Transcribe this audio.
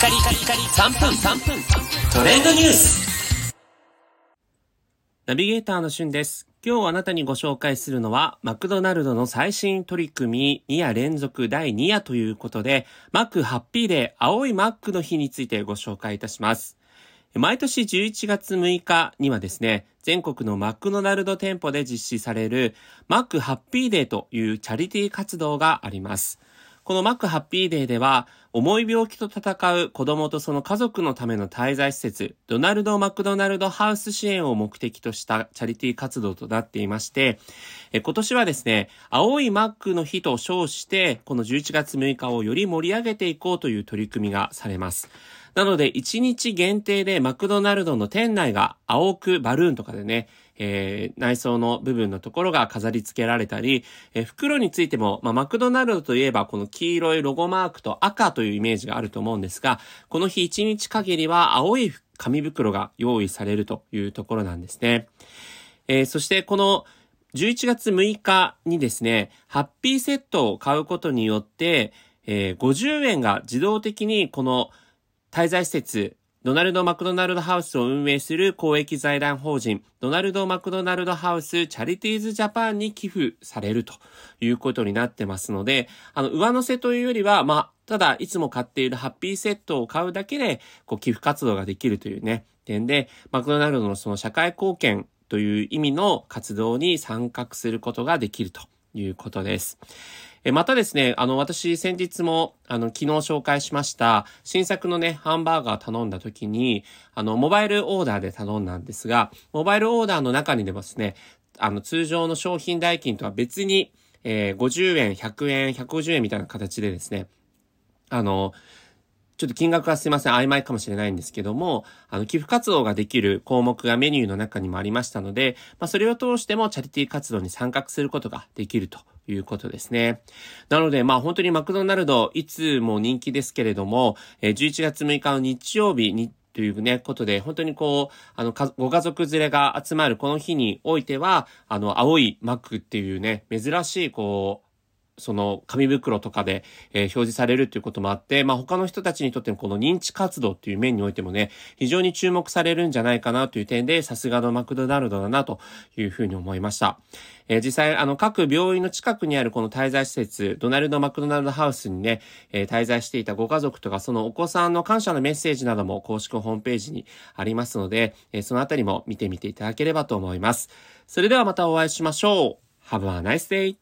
カリカリカリ3分3分トレンドニュースナビゲーターのしゅんです。今日あなたにご紹介するのは、マクドナルドの最新取り組み2夜連続第2夜ということで、マックハッピーデー青いマックの日についてご紹介いたします。毎年11月6日にはですね、全国のマクドナルド店舗で実施されるマックハッピーデーというチャリティー活動があります。このマックハッピーデーでは、重い病気と戦う子供とその家族のための滞在施設、ドナルド・マクドナルド・ハウス支援を目的としたチャリティー活動となっていまして、今年はですね、青いマックの日と称して、この11月6日をより盛り上げていこうという取り組みがされます。なので、1日限定でマクドナルドの店内が青くバルーンとかでね、えー内装の部分のところが飾り付けられたり、えー袋についても、まあ、マクドナルドといえばこの黄色いロゴマークと赤というイメージがあると思うんですが、この日1日限りは青い紙袋が用意されるというところなんですね。えーそしてこの11月6日にですね、ハッピーセットを買うことによって、えー50円が自動的にこの滞在施設、ドナルド・マクドナルド・ハウスを運営する公益財団法人、ドナルド・マクドナルド・ハウス・チャリティーズ・ジャパンに寄付されるということになってますので、あの、上乗せというよりは、まあ、ただ、いつも買っているハッピーセットを買うだけで、こう、寄付活動ができるというね、点で、マクドナルドのその社会貢献という意味の活動に参画することができるということです。えまたですね、あの、私、先日も、あの、昨日紹介しました、新作のね、ハンバーガー頼んだ時に、あの、モバイルオーダーで頼んだんですが、モバイルオーダーの中にでもですね、あの、通常の商品代金とは別に、えー50円、100円、150円みたいな形でですね、あの、ちょっと金額はすいません、曖昧かもしれないんですけども、あの、寄付活動ができる項目がメニューの中にもありましたので、まあ、それを通してもチャリティー活動に参画することができるということですね。なので、まあ、本当にマクドナルド、いつも人気ですけれども、えー11月6日の日曜日に、というね、ことで、本当にこう、あの、ご家族連れが集まるこの日においては、あの、青いマックっていうね、珍しい、こう、その紙袋とかで、えー表示されるっていうこともあって、まあ他の人たちにとってのこの認知活動っていう面においてもね、非常に注目されるんじゃないかなという点で、さすがのマクドナルドだなというふうに思いました。えー実際、あの、各病院の近くにあるこの滞在施設、ドナルド・マクドナルドハウスにね、えー滞在していたご家族とか、そのお子さんの感謝のメッセージなども公式ホームページにありますので、えーそのあたりも見てみていただければと思います。それではまたお会いしましょう。Have a nice day!